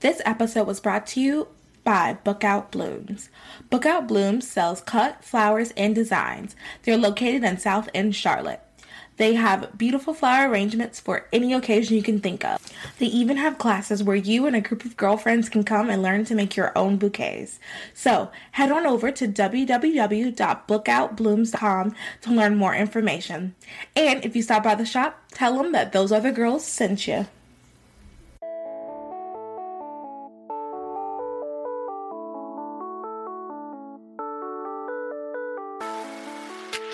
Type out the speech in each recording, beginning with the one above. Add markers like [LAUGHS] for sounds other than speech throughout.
This episode was brought to you by Bookout Blooms. Bookout Blooms sells cut, flowers, and designs. They're located in South End, Charlotte. They have beautiful flower arrangements for any occasion you can think of. They even have classes where you and a group of girlfriends can come and learn to make your own bouquets. So head on over to www.bookoutblooms.com to learn more information. And if you stop by the shop, tell them that those other girls sent you.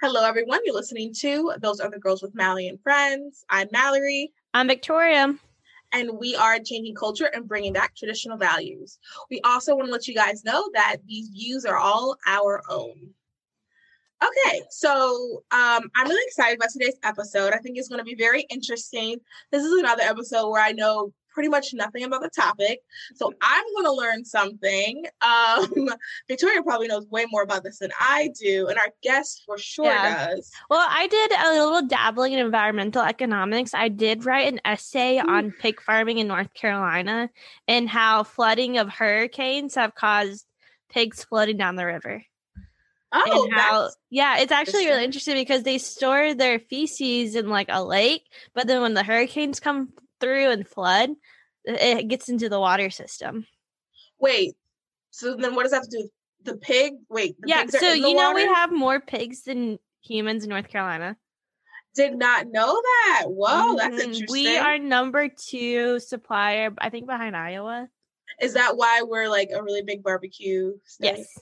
Hello, everyone. You're listening to Those Other Girls with Mallory and Friends. I'm Mallory. I'm Victoria. And we are changing culture and bringing back traditional values. We also want to let you guys know that these views are all our own. Okay, so um, I'm really excited about today's episode. I think it's going to be very interesting. This is another episode where I know pretty much nothing about the topic. So I'm going to learn something. Um, [LAUGHS] Victoria probably knows way more about this than I do, and our guest for sure yeah. does. Well, I did a little dabbling in environmental economics. I did write an essay mm. on pig farming in North Carolina and how flooding of hurricanes have caused pigs flooding down the river. Oh, and how, yeah, it's actually really interesting because they store their feces in like a lake, but then when the hurricanes come through and flood, it gets into the water system. Wait, so then what does that have to do with the pig? Wait, the yeah. So you know we have more pigs than humans in North Carolina. Did not know that. Whoa, that's mm-hmm. interesting. We are number two supplier, I think, behind Iowa. Is that why we're like a really big barbecue state? Yes.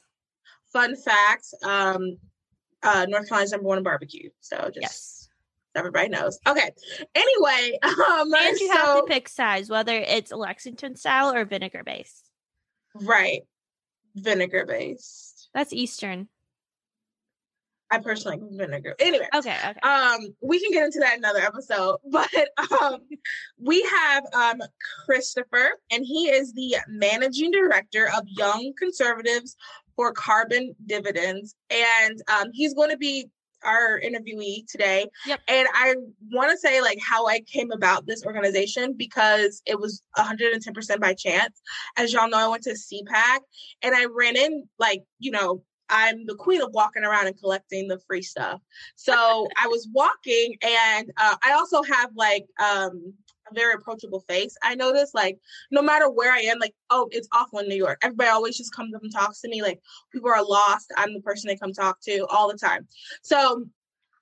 Fun fact: um, uh, North Carolina's number one in barbecue. So just yes everybody knows. Okay. Anyway, [LAUGHS] um, and you so, have to pick size, whether it's Lexington style or vinegar based. Right, vinegar based. That's Eastern. I personally like vinegar. Anyway, okay, okay. Um, we can get into that another episode, [LAUGHS] but um, we have um Christopher, and he is the managing director of Young Conservatives for Carbon Dividends, and um, he's going to be our interviewee today. Yep. And I want to say like how I came about this organization because it was 110% by chance. As y'all know, I went to CPAC and I ran in like, you know, I'm the queen of walking around and collecting the free stuff. So I was walking and uh, I also have like um a very approachable face. I notice like no matter where I am, like, oh, it's awful in New York. Everybody always just comes up and talks to me. Like people are lost. I'm the person they come talk to all the time. So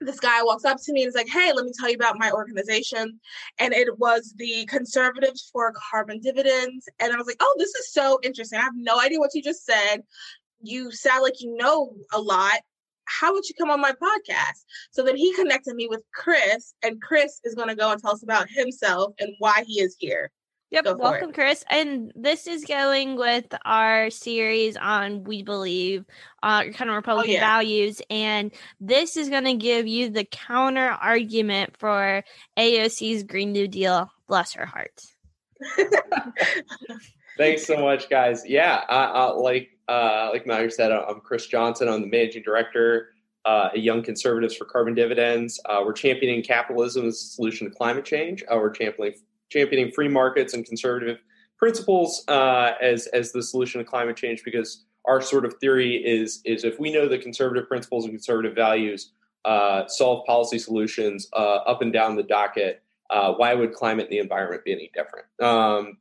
this guy walks up to me and is like, Hey, let me tell you about my organization. And it was the Conservatives for Carbon Dividends. And I was like, Oh, this is so interesting. I have no idea what you just said. You sound like you know a lot how would you come on my podcast? So then he connected me with Chris, and Chris is going to go and tell us about himself and why he is here. Yep, welcome, it. Chris. And this is going with our series on We Believe, uh, kind of Republican oh, yeah. values. And this is going to give you the counter argument for AOC's Green New Deal. Bless her heart. [LAUGHS] Thanks so much, guys. Yeah, I, I, like uh, like Mallory said, I'm Chris Johnson. I'm the managing director uh, at Young Conservatives for Carbon Dividends. Uh, we're championing capitalism as a solution to climate change. Uh, we're championing championing free markets and conservative principles uh, as as the solution to climate change because our sort of theory is is if we know the conservative principles and conservative values uh, solve policy solutions up and down the docket, why would climate and the environment be any different? Um,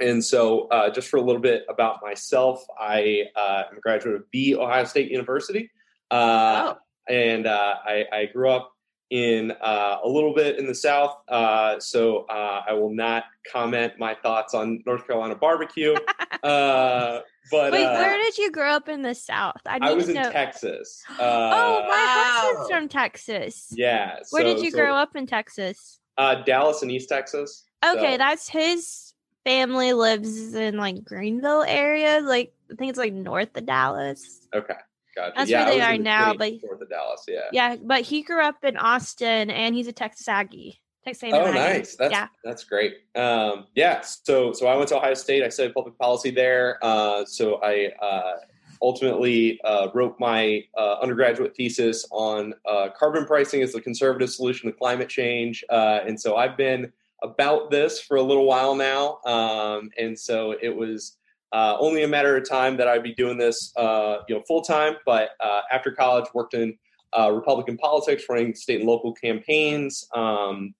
and so, uh, just for a little bit about myself, I uh, am a graduate of B Ohio State University, uh, oh. and uh, I, I, grew up in uh, a little bit in the South. Uh, so uh, I will not comment my thoughts on North Carolina barbecue. [LAUGHS] Uh, but wait, uh, where did you grow up in the South? I, I was in know. Texas. oh, my wow. husband's from Texas. Yeah. Where so- did you so, grow up in Texas? Dallas and East Texas. Okay, So- that's his family lives in like Greenville area. Like I think it's like north of Dallas. Okay. Gotcha. That's yeah, where they are now, but- north of Dallas. Yeah. Yeah, but he grew up in Austin and he's a Texas Aggie. Texas A&M Oh, Aggie. nice. That's yeah. that's great. Um, yeah. So so I went to Ohio State. I studied public policy there. Uh, so I uh, ultimately uh, wrote my uh, undergraduate thesis on uh, carbon pricing as the conservative solution to climate change. Uh, and so I've been about this for a little while now. Um, and so it was. Uh, only a matter of time that I'd be doing this, uh, you know, full time. But uh, after college, worked in uh, Republican politics, running state and local campaigns, um,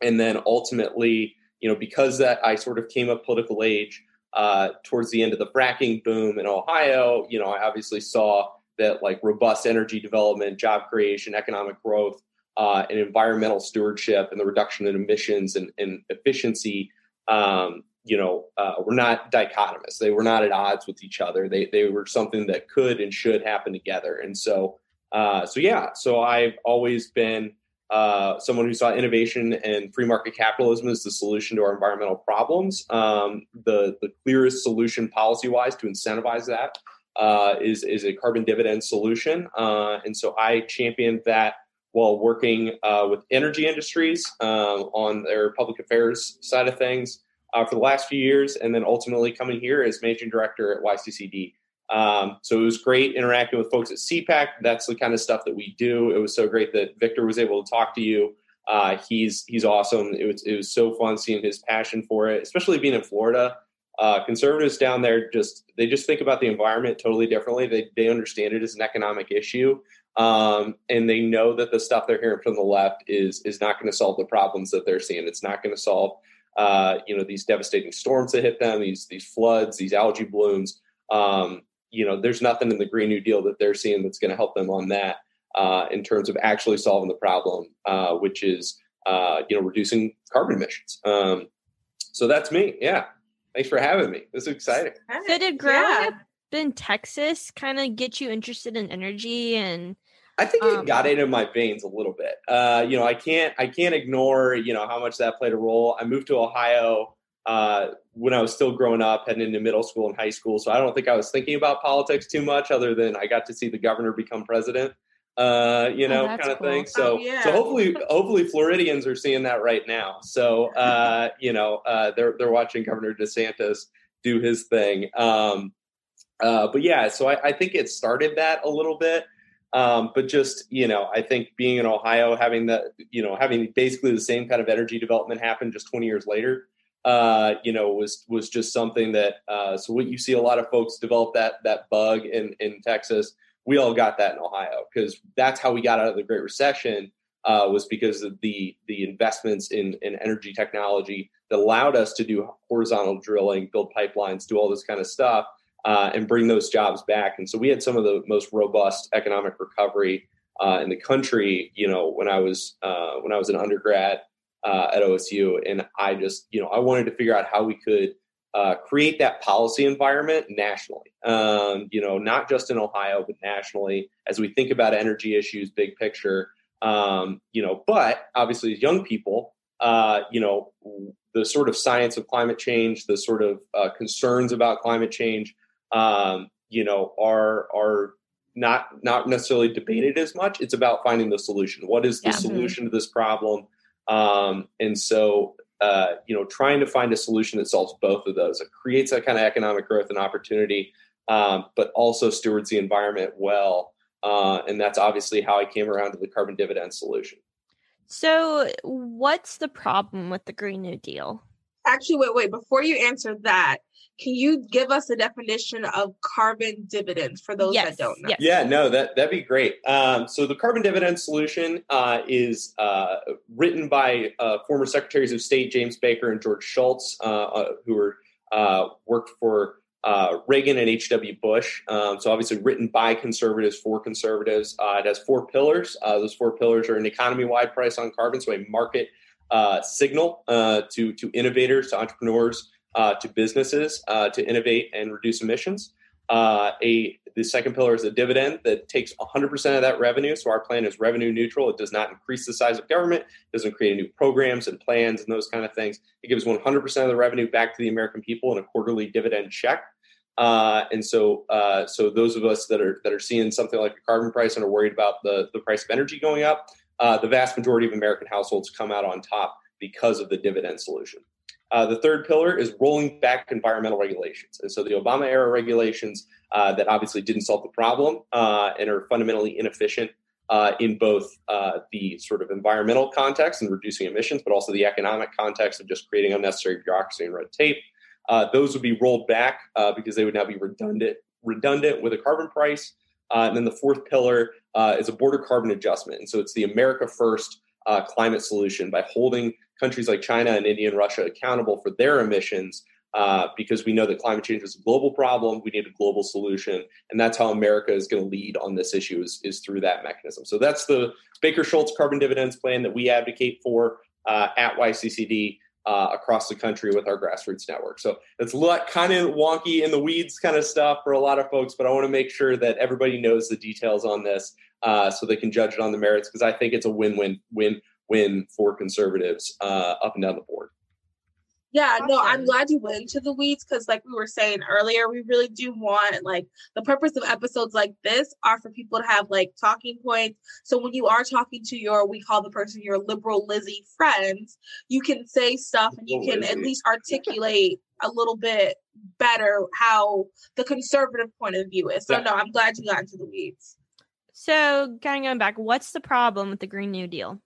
and then ultimately, you know, because that I sort of came of political age uh, towards the end of the fracking boom in Ohio, you know, I obviously saw that like robust energy development, job creation, economic growth, uh, and environmental stewardship, and the reduction in emissions and, and efficiency. Um, you know, uh, were not dichotomous. They were not at odds with each other. They they were something that could and should happen together. And so, uh, so yeah. So I've always been uh, someone who saw innovation and free market capitalism as the solution to our environmental problems. Um, the the clearest solution policy wise to incentivize that uh, is is a carbon dividend solution. Uh, and so I championed that while working uh, with energy industries um, on their public affairs side of things uh, for the last few years, and then ultimately coming here as managing director at YCCD. Um, so it was great interacting with folks at CPAC. That's the kind of stuff that we do. It was so great that Victor was able to talk to you. Uh, he's he's awesome. It was it was so fun seeing his passion for it, especially being in Florida. Uh, conservatives down there just they just think about the environment totally differently. They they understand it as an economic issue, um, and they know that the stuff they're hearing from the left is is not going to solve the problems that they're seeing. It's not going to solve uh, you know these devastating storms that hit them, these these floods, these algae blooms. Um, you know, there's nothing in the Green New Deal that they're seeing that's going to help them on that uh, in terms of actually solving the problem, uh, which is uh, you know reducing carbon emissions. Um, so that's me. Yeah, thanks for having me. This is exciting. So did growing Yeah. up in Texas kind of get you interested in energy and I think it Um, got into my veins a little bit. Uh, you know, I can't I can't ignore you know how much that played a role. I moved to Ohio uh, when I was still growing up, heading into middle school and high school. So I don't think I was thinking about politics too much, other than I got to see the governor become president. Uh, you Oh, know, that's kind of cool. thing. So, Oh, yeah. so hopefully, hopefully, Floridians are seeing that right now. So, [LAUGHS] uh, you know, uh, they're they're watching Governor DeSantis do his thing. Um, uh, but yeah, so I, I think it started that a little bit. Um, but just you know, I think being in Ohio, having the you know having basically the same kind of energy development happen just 20 years later, uh, you know, was was just something that. Uh, so what you see a lot of folks develop that that bug in in Texas. We all got that in Ohio because that's how we got out of the Great Recession. Uh, was because of the the investments in in energy technology that allowed us to do horizontal drilling, build pipelines, do all this kind of stuff uh, and bring those jobs back. And so we had some of the most robust economic recovery uh, in the country. You know, when I was uh, when I was an undergrad uh, at OSU, and I just you know I wanted to figure out how we could uh, create that policy environment nationally. Um, you know, not just in Ohio, but nationally as we think about energy issues, big picture. Um, you know, but obviously as young people, uh, you know, the sort of science of climate change, the sort of concerns about climate change, um, you know, are are not not necessarily debated as much. It's about finding the solution. What is the Yeah. solution to this problem? Um, and so, uh, you know, trying to find a solution that solves both of those. It creates that kind of economic growth and opportunity, um, but also stewards the environment well. Uh, and that's obviously how I came around to the carbon dividend solution. so what's the problem with the Green New Deal? Actually, wait, wait. Before you answer that, can you give us a definition of carbon dividends for those yes, that don't know? Yes. Yeah, no, that that'd be great. Um, so the carbon dividend solution uh, is uh, written by uh, former Secretaries of State James Baker and George Shultz, uh, uh, who were uh, worked for uh, Reagan and H.W. Bush. Um, so obviously written by conservatives for conservatives. Uh, it has four pillars. Uh, those four pillars are an economy-wide price on carbon, so a market uh, signal uh, to to innovators, to entrepreneurs, uh, to businesses to innovate and reduce emissions. a the second pillar is a dividend that takes 100% of that revenue. So our plan is revenue neutral. It does not increase the size of government, doesn't create new programs and plans and those kind of things. It gives 100% of the revenue back to the American people in a quarterly dividend check. Uh, and so, uh, so those of us that are that are seeing something like a carbon price and are worried about the the price of energy going up, uh, the vast majority of American households come out on top because of the dividend solution. Uh, the third pillar is rolling back environmental regulations, and so the Obama era regulations uh, that obviously didn't solve the problem uh, and are fundamentally inefficient in both the sort of environmental context and reducing emissions, but also the economic context of just creating unnecessary bureaucracy and red tape. Uh, those would be rolled back uh, because they would now be redundant redundant with a carbon price. Uh, and then the fourth pillar uh, is a border carbon adjustment. And so it's the America First uh, climate solution by holding countries like China and India and Russia accountable for their emissions. Uh, because we know that climate change is a global problem, we need a global solution, and that's how America is going to lead on this issue is, is through that mechanism. So that's the Baker Shultz carbon dividends plan that we advocate for at YCCD uh, across the country with our grassroots network. So it's a kind of wonky in the weeds kind of stuff for a lot of folks, but I want to make sure that everybody knows the details on this uh, so they can judge it on the merits because I think it's a win-win win win for conservatives uh, up and down the board. Yeah, no, I'm glad you went into the weeds because, like we were saying earlier, we really do want like the purpose of episodes like this are for people to have like talking points. So when you are talking to your, we call the person your liberal Lizzie friends, you can say stuff and you can Lizzie. at least [LAUGHS] articulate a little bit better how the conservative point of view is. So yeah. no, I'm glad you got into the weeds. So kind of going back, what's the problem with the Green New Deal?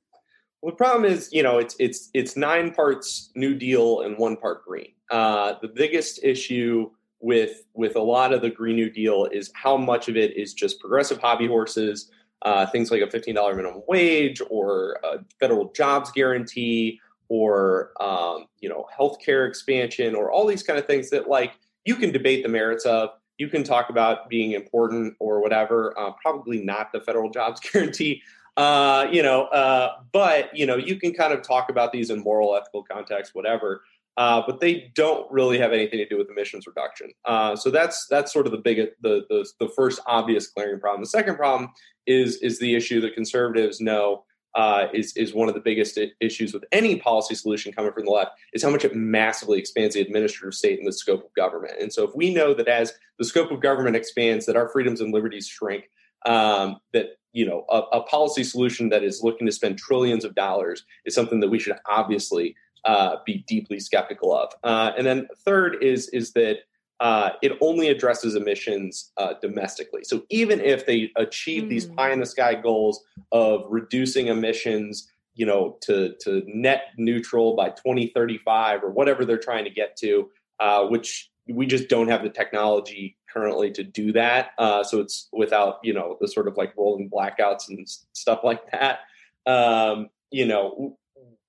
Well, the problem is, you know, it's it's it's nine parts New Deal and one part green. Uh, the biggest issue with with a lot of the Green New Deal is how much of it is just progressive hobby horses, uh, things like a fifteen dollar minimum wage or a federal jobs guarantee or um, you know healthcare expansion or all these kind of things that like you can debate the merits of. You can talk about being important or whatever. Uh, probably not the federal jobs [LAUGHS] guarantee. Uh, you know, uh, but you know, you can kind of talk about these in moral, ethical context, whatever. Uh, but they don't really have anything to do with emissions reduction. Uh, so that's that's sort of the big the, the the first obvious glaring problem. The second problem is is the issue that conservatives know uh, is is one of the biggest issues with any policy solution coming from the left is how much it massively expands the administrative state and the scope of government. And so if we know that as the scope of government expands, that our freedoms and liberties shrink, um, that you know a, a, policy solution that is looking to spend trillions of dollars is something that we should obviously uh, be deeply skeptical of. Uh, and then third is is that uh, it only addresses emissions uh, domestically. So even if they achieve mm. these pie in the sky goals of reducing emissions, you know, to to net neutral by 2035 or whatever they're trying to get to, uh, which we just don't have the technology currently to do that. Uh, so it's without you know the sort of like rolling blackouts and stuff like that. Um, you know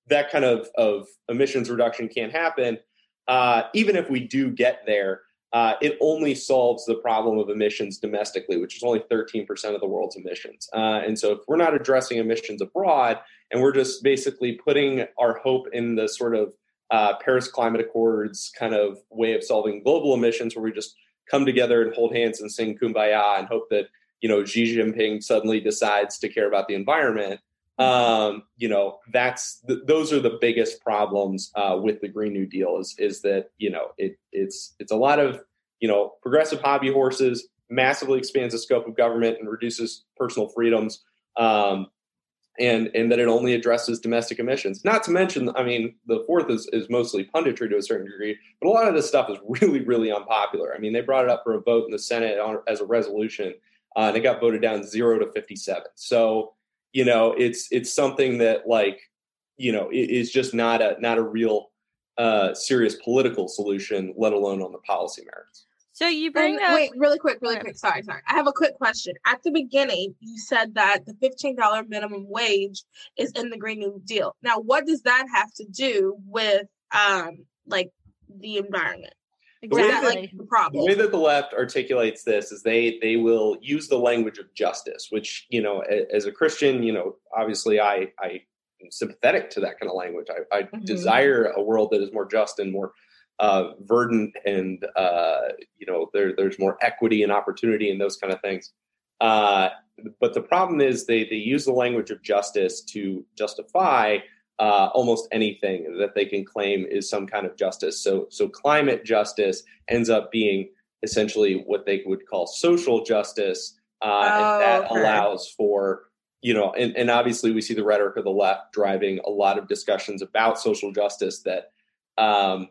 that kind of of emissions reduction can't happen. Uh, even if we do get there, uh, it only solves the problem of emissions domestically, which is only 13% of the world's emissions. Uh, and so, if we're not addressing emissions abroad and we're just basically putting our hope in the sort of uh, Paris Climate Accords kind of way of solving global emissions, where we just come together and hold hands and sing kumbaya and hope that you know Xi Jinping suddenly decides to care about the environment. Um, you know, that's th- those are the biggest problems uh, with the Green New Deal is is that you know it it's it's a lot of you know progressive hobby horses, massively expands the scope of government and reduces personal freedoms. Um, and and that it only addresses domestic emissions. Not to mention, I mean, the fourth is is mostly punditry to a certain degree, but a lot of this stuff is really really unpopular. I mean, they brought it up for a vote in the Senate on, as a resolution, uh, and it got voted down zero to fifty seven. So you know, it's it's something that like you know is just not a not a real uh, serious political solution, let alone on the policy merits. So you bring and, up wait really quick, really quick. Sorry, sorry. I have a quick question. At the beginning, you said that the fifteen dollar minimum wage is in the Green New Deal. Now, what does that have to do with um like the environment? Exactly. the problem. the way that the left articulates this is they they will use the language of justice which you know as a christian you know obviously i i am sympathetic to that kind of language i, I Mhm. desire a world that is more just and more uh, verdant and uh, you know there, there's more equity and opportunity and those kind of things uh, but the problem is they they use the language of justice to justify uh, almost anything that they can claim is some kind of justice. So so climate justice ends up being essentially what they would call social justice, uh, Oh, and that okay. allows for you know, and, and obviously we see the rhetoric of the left driving a lot of discussions about social justice that um,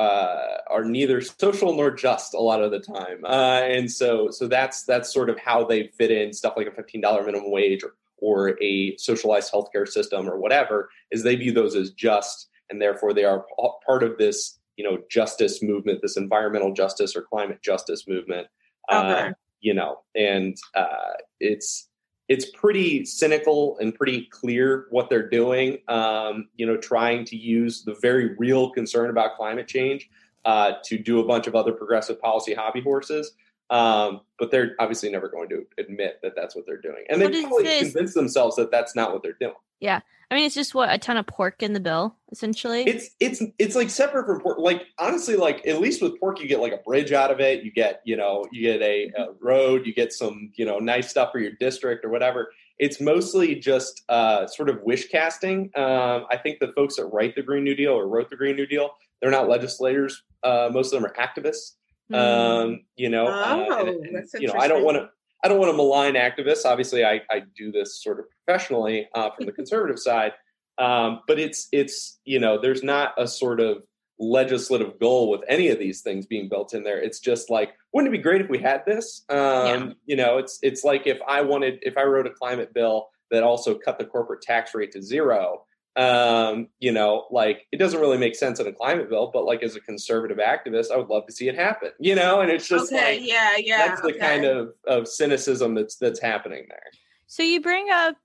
uh, are neither social nor just a lot of the time, uh, and so so that's that's sort of how they fit in stuff like a fifteen dollar minimum wage or or a socialized healthcare system or whatever is they view those as just and therefore they are part of this you know justice movement this environmental justice or climate justice movement uh, you know and uh, it's it's pretty cynical and pretty clear what they're doing um, you know trying to use the very real concern about climate change uh, to do a bunch of other progressive policy hobby horses um, but they're obviously never going to admit that that's what they're doing. And What they probably this? convince themselves that that's not what they're doing. Yeah, I mean, it's just what a ton of pork in the bill, essentially. it's it's it's like separate from pork like honestly like at least with pork you get like a bridge out of it. You get you know you get a, a road. You get some you know nice stuff for your district or whatever. It's mostly just uh, sort of wish casting. Um, i think the folks that write the green new deal or wrote the green new deal they're not legislators. Uh, most of them are activists. Um, you know, Oh, uh, and- and, that's you know, I don't want to, I don't want to malign activists. Obviously, I, I do this sort of professionally uh, from the [LAUGHS] conservative side, um, but it's, it's, you know, there's not a sort of legislative goal with any of these things being built in there. It's just like, wouldn't it be great if we had this? Um, Yeah. You know, it's, it's like if I wanted, if I wrote a climate bill that also cut the corporate tax rate to zero. Um, you know, like it doesn't really make sense in a climate bill, but like as a conservative activist, I would love to see it happen. You know, and it's just okay, like yeah, yeah. that's the okay. kind of of cynicism that's that's happening there. So you bring up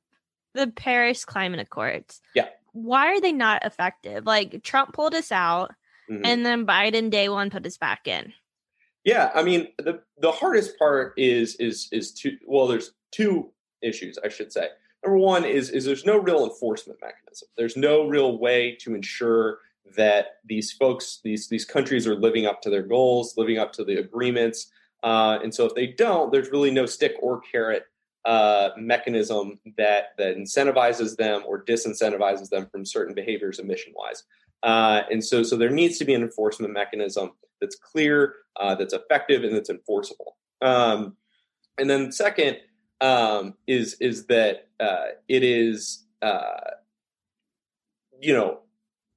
the Paris Climate Accords. Yeah. Why are they not effective? Like Trump pulled us out, Mhm. and then Biden day one put us back in. Yeah, I mean the the hardest part is is is two. Well, there's two issues I should say. Number one is is there's no real enforcement mechanism. There's no real way to ensure that these folks, these these countries, are living up to their goals, living up to the agreements. Uh, and so if they don't, there's really no stick or carrot uh, mechanism that that incentivizes them or disincentivizes them from certain behaviors emission wise. Uh, and so so there needs to be an enforcement mechanism that's clear, uh, that's effective, and that's enforceable. Um, and then second um, is is that uh, it is uh, you know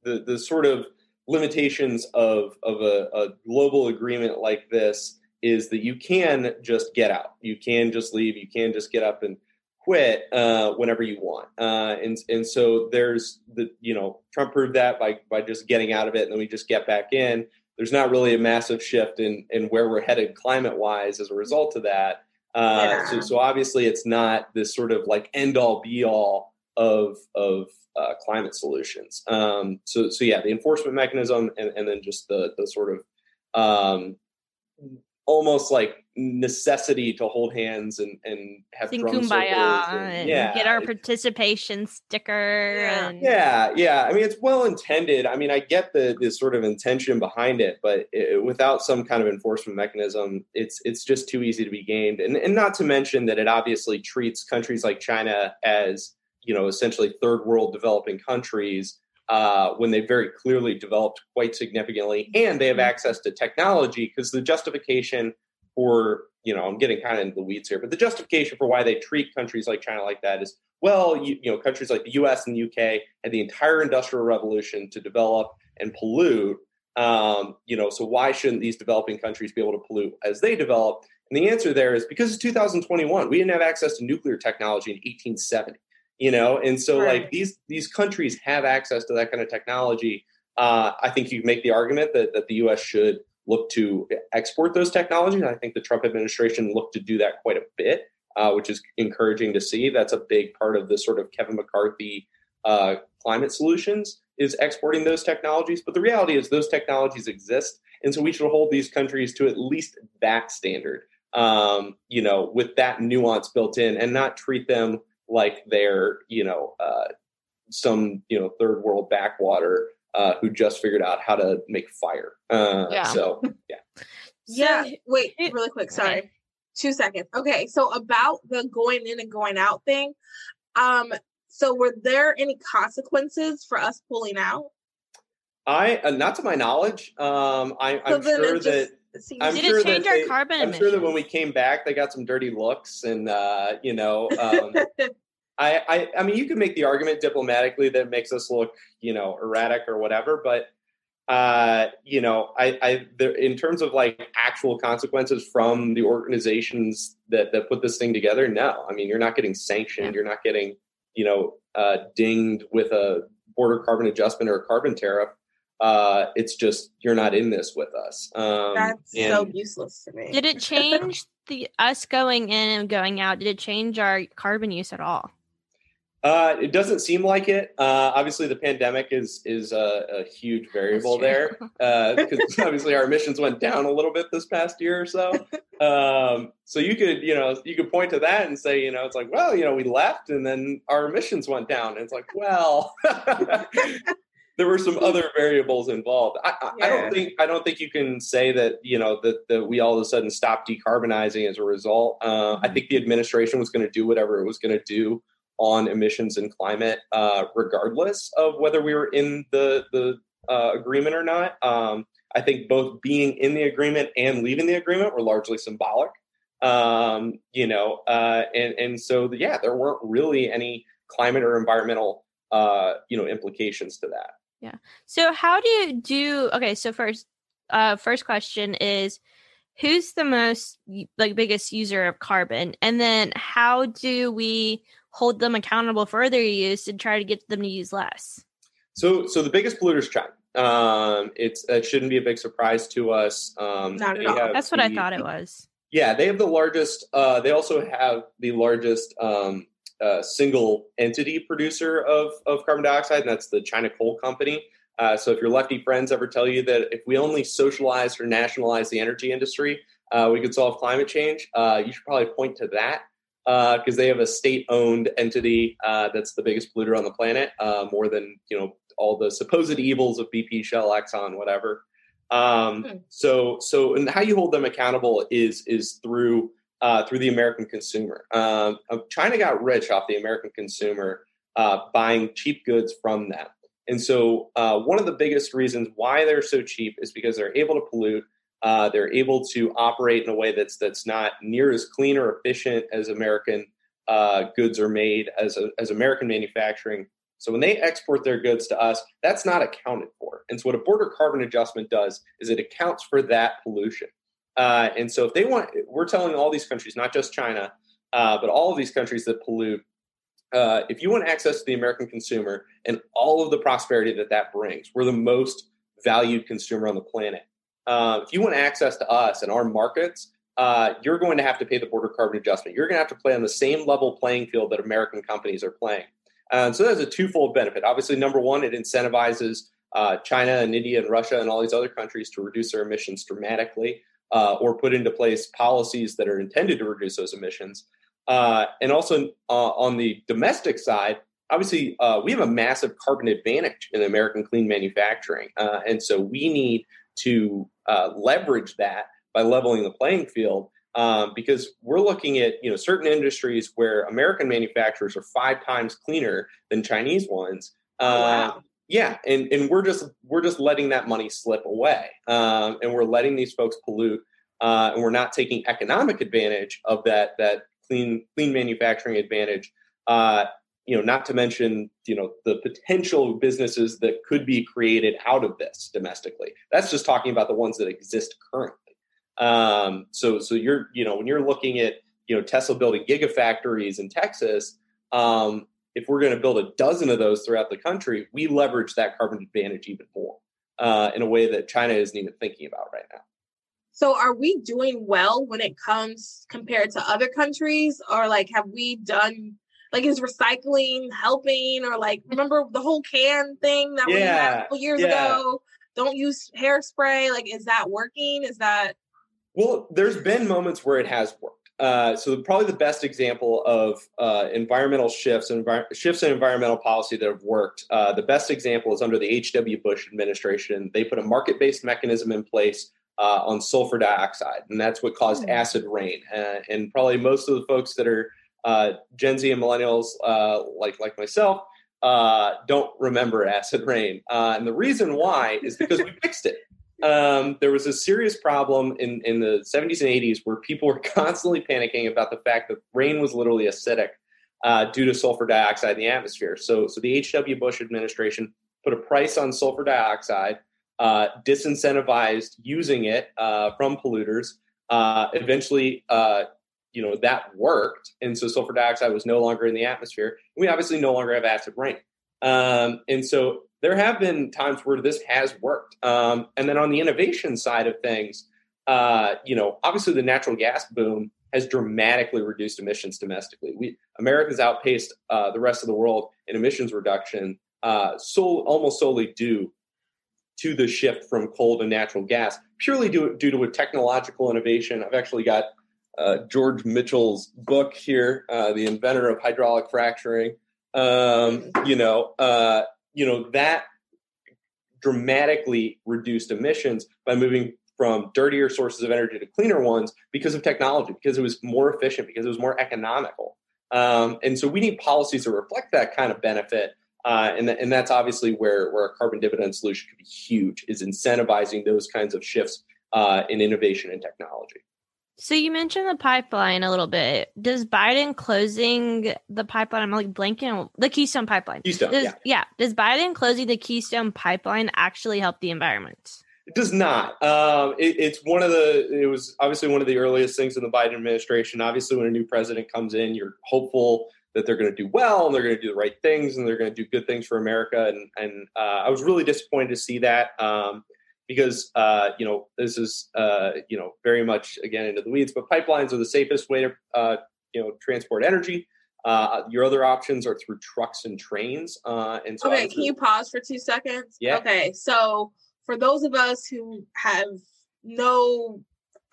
the the sort of limitations of of a, a global agreement like this is that you can just get out, you can just leave, you can just get up and quit uh, whenever you want, uh, and and so there's the you know Trump proved that by by just getting out of it, and then we just get back in. There's not really a massive shift in in where we're headed climate wise as a result of that. Uh, Yeah. So so obviously it's not this sort of like end all be all of of uh, climate solutions. Um, so so yeah, the enforcement mechanism and, and then just the the sort of um, almost like necessity to hold hands and and have Sing drum kumbaya circles and- and yeah get our participation sticker. Yeah. And yeah, yeah. I mean, it's well intended. I mean, I get the the sort of intention behind it, but it, without some kind of enforcement mechanism, it's it's just too easy to be gamed. And and not to mention that it obviously treats countries like China as you know essentially third world developing countries uh, when they very clearly developed quite significantly, and they have access to technology because the justification for you know I'm getting kind of into the weeds here, but the justification for why they treat countries like China like that is well, you, you know, countries like the U.S. and the UK had the entire industrial revolution to develop and pollute. Um, you know, so why shouldn't these developing countries be able to pollute as they develop? And the answer there is because it's 2021. We didn't have access to nuclear technology in 1870. You know, and so Right. like these these countries have access to that kind of technology. Uh, I think you make the argument that that the U.S. should look to export those technologies. I think the Trump administration looked to do that quite a bit uh, which is encouraging to see. That's a big part of the sort of Kevin McCarthy uh, climate solutions is exporting those technologies. But the reality is those technologies exist And so we should hold these countries to at least that standard, um, you know, with that nuance built in and not treat them like they're, you know, uh, some, you know, third world backwater uh, who just figured out how to make fire. Uh, yeah. So, [LAUGHS] yeah. yeah. Wait, really quick. Sorry. Two seconds. Okay. So about the going in and going out thing, um, so were there any consequences for us pulling out? I uh, not to my knowledge. Um, I, am sure that. I'm Did sure it change our they, carbon I'm sure that when we came back, they got some dirty looks, and uh, you know, um, [LAUGHS] I, I, I mean, you can make the argument diplomatically that makes us look, you know, erratic or whatever, but uh, you know, I, I, there, in terms of like actual consequences from the organizations that that put this thing together, no. I mean, you're not getting sanctioned. Yeah. You're not getting, you know, uh, dinged with a border carbon adjustment or a carbon tariff. Uh, it's just you're not in this with us. Um, That's and, so useless to me. Did it change the us going in and going out? Did it change our carbon use at all? Uh, it doesn't seem like it. Uh, obviously, the pandemic is is a, a huge variable there because uh, [LAUGHS] obviously our emissions went down a little bit this past year or so. [LAUGHS] Um, so you could you know you could point to that and say you know it's like well you know we left and then our emissions went down. And it's like well. [LAUGHS] there were some other variables involved. I, yeah. I, don't think I don't think you can say that you know that, that we all of a sudden stopped decarbonizing as a result. Uh, mm-hmm. I think the administration was going to do whatever it was going to do on emissions and climate, uh, regardless of whether we were in the the uh, agreement or not. Um, I think both being in the agreement and leaving the agreement were largely symbolic. Um, you know, uh, and and so yeah, there weren't really any climate or environmental uh, you know implications to that. Yeah. So how do you do? Okay, so first, uh, first question is who's the most like biggest user of carbon and then how do we hold them accountable for their use and try to get them to use less? So, so the biggest polluters is China. Um, it's it shouldn't be a big surprise to us. Um, Not at all. That's what the, I thought it was. Yeah, they have the largest. Uh, they also have the largest um, uh, single entity producer of of carbon dioxide, and that's the China Coal Company. Uh, so, if your lefty friends ever tell you that if we only socialize or nationalize the energy industry, uh, we could solve climate change, uh, you should probably point to that because uh, they have a state-owned entity uh, that's the biggest polluter on the planet, uh, more than you know all the supposed evils of BP, Shell, Exxon, whatever. Um, hmm. So, so and how you hold them accountable is is through uh, through the American consumer. Um, China got rich off the American consumer uh, buying cheap goods from them, and so one of the biggest reasons why they're so cheap is because they're able to pollute uh, they're able to operate in a way that's that's not near as clean or efficient as American uh, goods are made as a, as American manufacturing. So when they export their goods to us, that's not accounted for. And so what a border carbon adjustment does is it accounts for that pollution. Uh, and so if they want, we're telling all these countries, not just China, uh, but all of these countries that pollute, uh, if you want access to the American consumer and all of the prosperity that that brings, we're the most valued consumer on the planet uh, if you want access to us and our markets, uh, you're going to have to pay the border carbon adjustment. You're going to have to play on the same level playing field that American companies are playing. Um, so that's a twofold benefit. Obviously, number one, it incentivizes uh, China and India and Russia and all these other countries to reduce their emissions dramatically uh, or put into place policies that are intended to reduce those emissions. Uh, and also uh, on the domestic side, obviously, uh, we have a massive carbon advantage in American clean manufacturing. Uh, and so we need to uh, leverage that by leveling the playing field um, because we're looking at you know certain industries where American manufacturers are five times cleaner than Chinese ones. Oh, uh, wow. Yeah, and, and we're just we're just letting that money slip away, um, and we're letting these folks pollute, uh, and we're not taking economic advantage of that that clean clean manufacturing advantage uh, you know, not to mention, you know, the potential businesses that could be created out of this domestically. That's just talking about the ones that exist currently. Um, so, so you're, you know, when you're looking at, you know, Tesla building gigafactories in Texas, um, if we're going to build a dozen of those throughout the country, we leverage that carbon advantage even more uh, in a way that China isn't even thinking about right now. So, are we doing well when it comes compared to other countries, or like have we done like is recycling helping or like remember the whole can thing that yeah, we had a couple years yeah. ago don't use hairspray. Like, is that working? Is that well, there's been moments where it has worked. Uh, so probably the best example of uh, environmental shifts and envir- shifts in environmental policy that have worked. Uh, the best example is under the H.W. Bush administration. They put a market-based mechanism in place uh, on sulfur dioxide, and that's what caused mm. acid rain. Uh, and probably most of the folks that are uh, Gen Z and millennials, like like myself, don't remember acid rain. and the reason why is because we [LAUGHS] fixed it um, there was a serious problem in, in the 70s and 80s where people were [LAUGHS] constantly panicking about the fact that rain was literally acidic uh, due to sulfur dioxide in the atmosphere. So, so the H.W. Bush administration put a price on sulfur dioxide, uh, disincentivized using it uh, from polluters. Uh, eventually, uh, you know that worked, and so sulfur dioxide was no longer in the atmosphere. We obviously no longer have acid rain, um, and so there have been times where this has worked. Um, and then on the innovation side of things, uh, you know, obviously the natural gas boom has dramatically reduced emissions domestically. We Americans outpaced uh, the rest of the world in emissions reduction, so almost solely due to the shift from coal to natural gas, purely due, due to a technological innovation. I've actually got uh, George Mitchell's book here, uh, the inventor of hydraulic fracturing. Um, you know, uh, you know that dramatically reduced emissions by moving from dirtier sources of energy to cleaner ones because of technology, because it was more efficient, because it was more economical. Um, and so we need policies to reflect that kind of benefit. Uh, and, th- and that's obviously where, where a carbon dividend solution could be huge, is incentivizing those kinds of shifts uh, in innovation and technology. So you mentioned the pipeline a little bit. Does Biden closing the pipeline? I'm like blanking the Keystone pipeline. Keystone, does, yeah. yeah. Does Biden closing the Keystone pipeline actually help the environment? It does not. Um, it, it's one of the. It was obviously one of the earliest things in the Biden administration. Obviously, when a new president comes in, you're hopeful that they're going to do well and they're going to do the right things and they're going to do good things for America. And and uh, I was really disappointed to see that. Um, because uh, you know this is uh, you know very much again into the weeds, but pipelines are the safest way to uh, you know transport energy. Uh, your other options are through trucks and trains. Uh, and so okay, can you pause for two seconds? Yeah. Okay, so for those of us who have no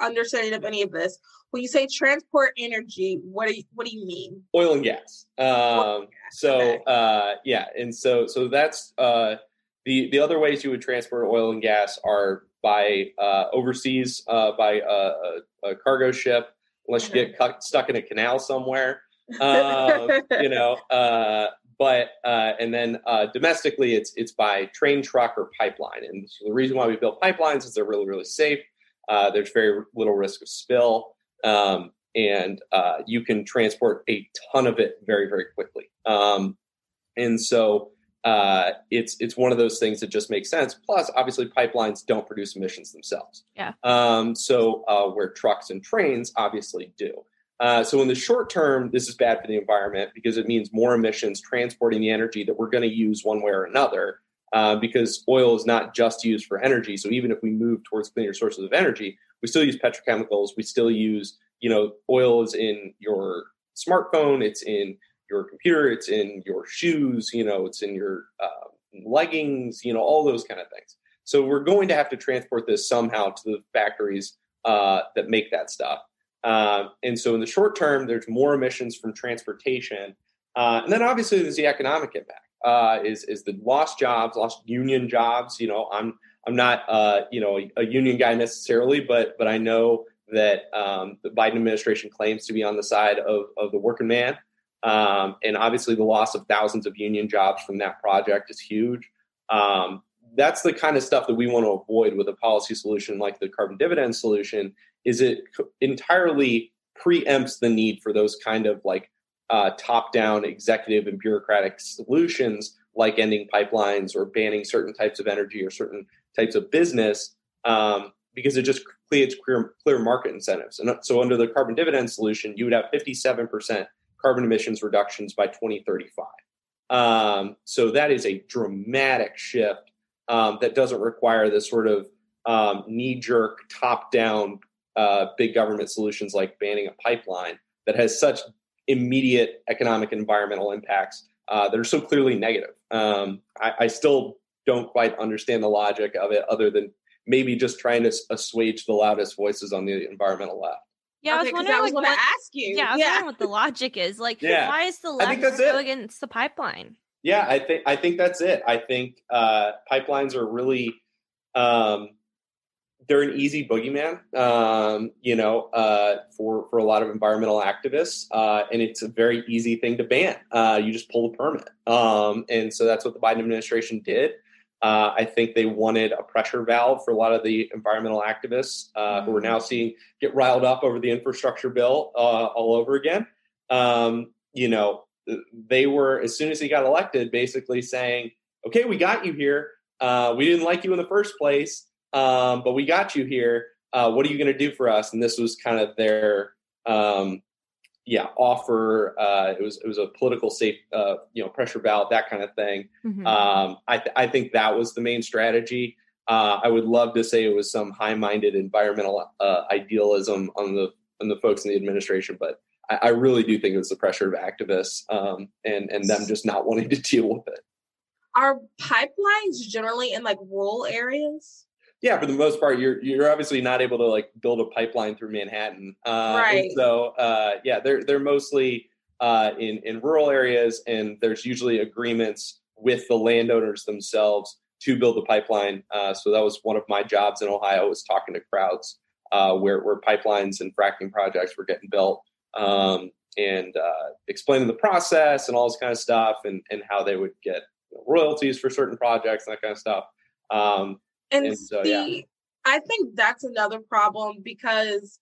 understanding of any of this, when you say transport energy, what do you, what do you mean? Oil and gas. Um, so okay. uh, yeah, and so so that's uh, the the other ways you would transport oil and gas are by uh, overseas uh, by a, a, cargo ship, unless you get cut, stuck in a canal somewhere. [LAUGHS] Um, you know, uh, but uh, and then uh, domestically, it's it's by train, truck, or pipeline. And so the reason why we build pipelines is they're really really safe. Uh, there's very little risk of spill, um, and you can transport a ton of it very very quickly. Um, and so uh, it's it's one of those things that just makes sense. Plus, obviously, pipelines don't produce emissions themselves. Yeah. Um, so uh, where trucks and trains obviously do. Uh, so in the short term, this is bad for the environment because it means more emissions transporting the energy that we're going to use one way or another. Uh, because oil is not just used for energy. So even if we move towards cleaner sources of energy, we still use petrochemicals. We still use, you know, oil is in your smartphone. It's in your computer, it's in your shoes, you know, it's in your uh, leggings, you know, all those kind of things. So we're going to have to transport this somehow to the factories uh, that make that stuff. Um, and so in the short term, there's more emissions from transportation. Uh, and then obviously there's the economic impact. Uh, is is the lost jobs, lost union jobs? You know, I'm I'm not uh, you know a, union guy necessarily, but but I know that um, the Biden administration claims to be on the side of of the working man, um, and obviously, the loss of thousands of union jobs from that project is huge. Um, that's the kind of stuff that we want to avoid with a policy solution like the carbon dividend solution. Is it entirely preempts the need for those kind of like uh, top-down executive and bureaucratic solutions, like ending pipelines or banning certain types of energy or certain types of business, um, because it just creates clear, clear market incentives. And so, under the carbon dividend solution, you would have 57 percent carbon emissions reductions by 2035. Um, so that is a dramatic shift um, that doesn't require this sort of um, knee jerk, top down uh, big government solutions like banning a pipeline that has such immediate economic environmental impacts uh, that are so clearly negative. Um, I, I, still don't quite understand the logic of it, other than maybe just trying to assuage the loudest voices on the environmental left. Yeah, okay, I was wondering. I was like, going to ask you. Yeah, I was yeah. wondering what the logic is. Like, yeah. why is the left go against the pipeline? Yeah, I think I think that's it. I think uh, pipelines are really um, they're an easy boogeyman, um, you know, uh, for for a lot of environmental activists, uh, and it's a very easy thing to ban. Uh, you just pull the permit, um, and so that's what the Biden administration did. Uh, I think they wanted a pressure valve for a lot of the environmental activists uh, who are now seeing get riled up over the infrastructure bill uh, all over again. Um, you know, they were as soon as he got elected, basically saying, "Okay, we got you here. Uh, we didn't like you in the first place, um, but we got you here. Uh, what are you going to do for us?" And this was kind of their um, yeah offer uh, it was it was a political safe uh, you know pressure valve that kind of thing mm-hmm. um, I, th- I think that was the main strategy uh, I would love to say it was some high-minded environmental uh, idealism on the on the folks in the administration but I, I really do think it was the pressure of activists um, and and them just not wanting to [LAUGHS] deal with it are pipelines generally in like rural areas yeah, for the most part, you're you're obviously not able to like build a pipeline through Manhattan. Uh, right. so uh, yeah, they're they're mostly uh, in in rural areas, and there's usually agreements with the landowners themselves to build the pipeline. Uh, so that was one of my jobs in Ohio was talking to crowds uh, where where pipelines and fracking projects were getting built. Um, and uh, explaining the process and all this kind of stuff, and, and how they would get royalties for certain projects and that kind of stuff. Um, and, and so, see, yeah. I think that's another problem because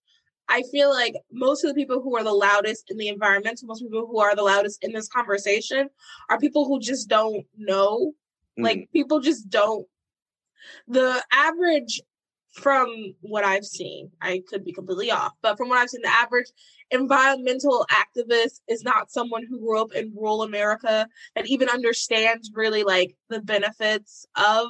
I feel like most of the people who are the loudest in the environmental, most people who are the loudest in this conversation are people who just don't know. Mm. Like people just don't. The average from what I've seen, I could be completely off, but from what I've seen, the average environmental activist is not someone who grew up in rural America and even understands really like the benefits of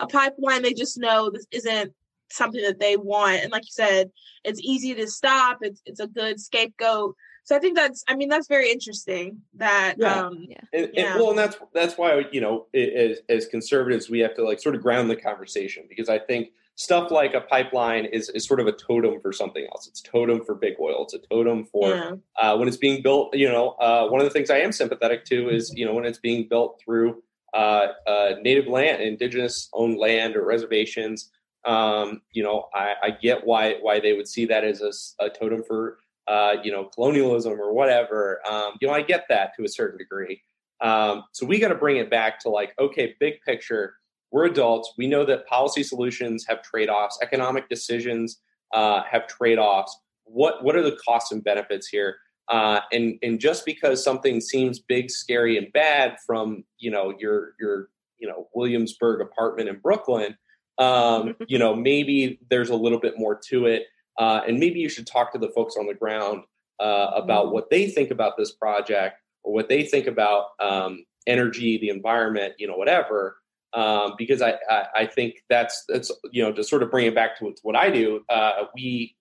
a pipeline, they just know this isn't something that they want. And like you said, it's easy to stop. It's it's a good scapegoat. So I think that's I mean that's very interesting. That yeah, um, yeah. And, yeah. And, well, and that's that's why you know as as conservatives we have to like sort of ground the conversation because I think stuff like a pipeline is, is sort of a totem for something else. It's totem for big oil. It's a totem for yeah. uh, when it's being built. You know, uh, one of the things I am sympathetic to is you know when it's being built through uh, uh, native land, indigenous owned land or reservations. Um, you know, I, I, get why why they would see that as a, a totem for uh, you know colonialism or whatever. Um, you know, I get that to a certain degree. Um, so we got to bring it back to like, okay, big picture. We're adults. We know that policy solutions have trade offs. Economic decisions uh, have trade offs. What what are the costs and benefits here? Uh, and and just because something seems big, scary, and bad from you know your your you know Williamsburg apartment in Brooklyn, um, [LAUGHS] you know maybe there's a little bit more to it, uh, and maybe you should talk to the folks on the ground uh, about mm-hmm. what they think about this project or what they think about um, energy, the environment, you know, whatever. Um, because I, I, I think that's that's you know to sort of bring it back to, to what I do. Uh, we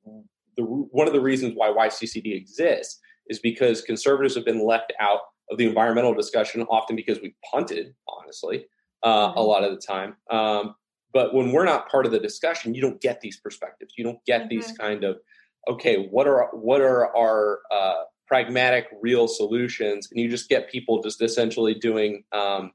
the one of the reasons why YCCD exists is because conservatives have been left out of the environmental discussion, often because we punted, honestly, uh, mm-hmm. a lot of the time. Um, but when we're not part of the discussion, you don't get these perspectives. You don't get mm-hmm. these kind of, okay, what are what are our uh, pragmatic, real solutions? And you just get people just essentially doing. Um,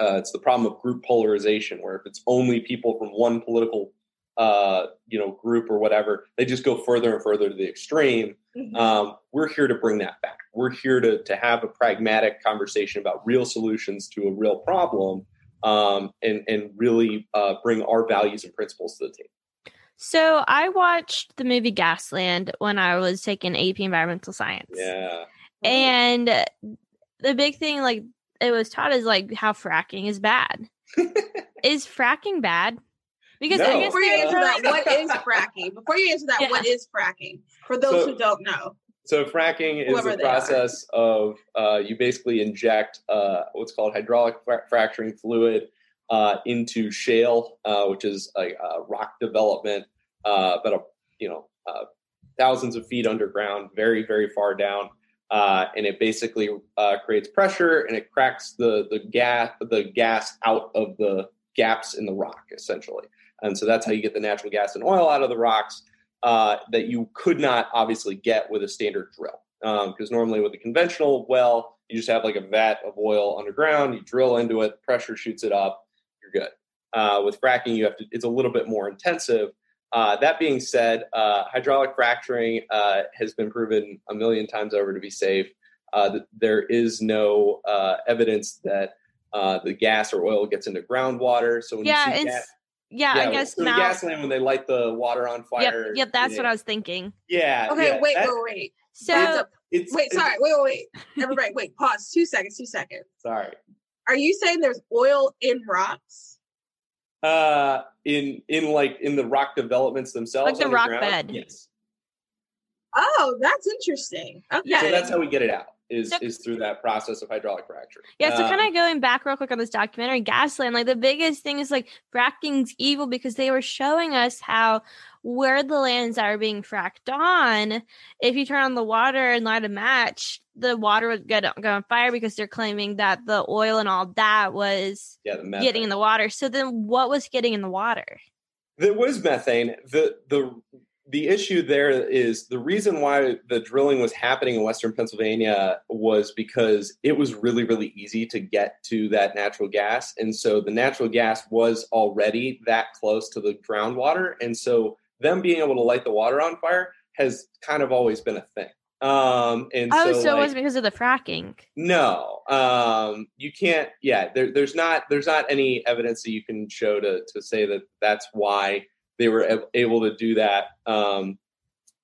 uh, it's the problem of group polarization, where if it's only people from one political uh, you know group or whatever they just go further and further to the extreme. Mm-hmm. um, we're here to bring that back. We're here to, to have a pragmatic conversation about real solutions to a real problem um, and and really uh, bring our values and principles to the table. So i watched the movie gasland when i was taking ap environmental science. Yeah. And the big thing like it was taught is like how fracking is bad. [LAUGHS] Is fracking bad because no. before you answer that, what is fracking? Before you answer that, yeah. what is fracking? For those so, who don't know. So fracking is the process are. of uh, you basically inject uh, what's called hydraulic fra- fracturing fluid uh, into shale, uh, which is a, a rock development, uh, about a you know uh, thousands of feet underground, very very far down, and it basically creates pressure and it cracks the the gas the gas out of the gaps in the rock, essentially. And so that's how you get the natural gas and oil out of the rocks uh, that you could not obviously get with a standard drill. Because um, normally with a conventional well, you just have like a vat of oil underground, you drill into it, pressure shoots it up, you're good. Uh, with fracking, you have to, it's a little bit more intensive. Uh, that being said, uh, hydraulic fracturing uh, has been proven a million times over to be safe. Uh, there is no uh, evidence that the gas or oil gets into groundwater. So when yeah, you see gas, yeah, yeah, I guess so now. The gasoline when they light the water on fire. Yep, yep that's what I was thinking. Yeah. Okay, yeah, wait, that, wait, wait. So it's, wait, it's, sorry, wait, wait, wait. Everybody, wait, pause. Two seconds. Two seconds. Sorry. Are you saying there's oil in rocks? Uh, in in like in the rock developments themselves, like the rock bed. Yes. Oh, that's interesting. Okay. So that's how we get it out is so, is through that process of hydraulic fracture. Yeah, so um, kind of going back real quick on this documentary, Gasland, like the biggest thing is like fracking's evil because they were showing us how where the lands are being fracked on, if you turn on the water and light a match, the water would get go on fire because they're claiming that the oil and all that was yeah, getting in the water. So then what was getting in the water? There was methane. The the the issue there is the reason why the drilling was happening in western Pennsylvania was because it was really, really easy to get to that natural gas. And so the natural gas was already that close to the groundwater. And so them being able to light the water on fire has kind of always been a thing. Um, and oh, so, so like, it was because of the fracking. No, um, you can't. Yeah, there, there's not. There's not any evidence that you can show to to say that that's why they were able to do that. Um,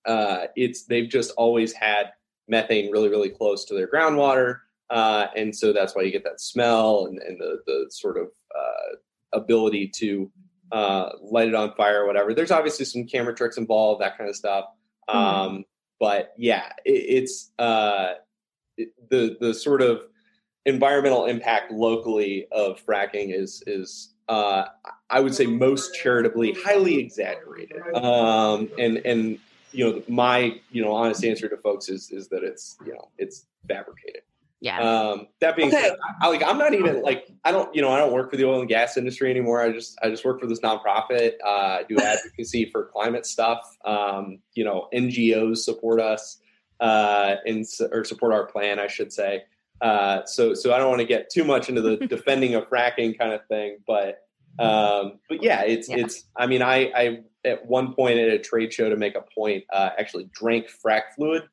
uh, it's they've just always had methane really, really close to their groundwater, uh, and so that's why you get that smell and, and the the sort of uh, ability to uh, light it on fire or whatever. There's obviously some camera tricks involved, that kind of stuff. Mm-hmm. Um, but yeah, it, it's uh, it, the the sort of environmental impact locally of fracking is is uh, I would say most charitably highly exaggerated. Um, and and you know my you know honest answer to folks is is that it's you know it's fabricated. Yeah. Um, that being okay. said, I, I, like I'm not even like I don't you know I don't work for the oil and gas industry anymore. I just I just work for this nonprofit. Uh, I do advocacy for climate stuff. Um, you know NGOs support us uh, and or support our plan, I should say. Uh, so so I don't want to get too much into the [LAUGHS] defending of fracking kind of thing, but um, but yeah, it's yeah. it's. I mean, I I at one point at a trade show to make a point, uh, actually drank frac fluid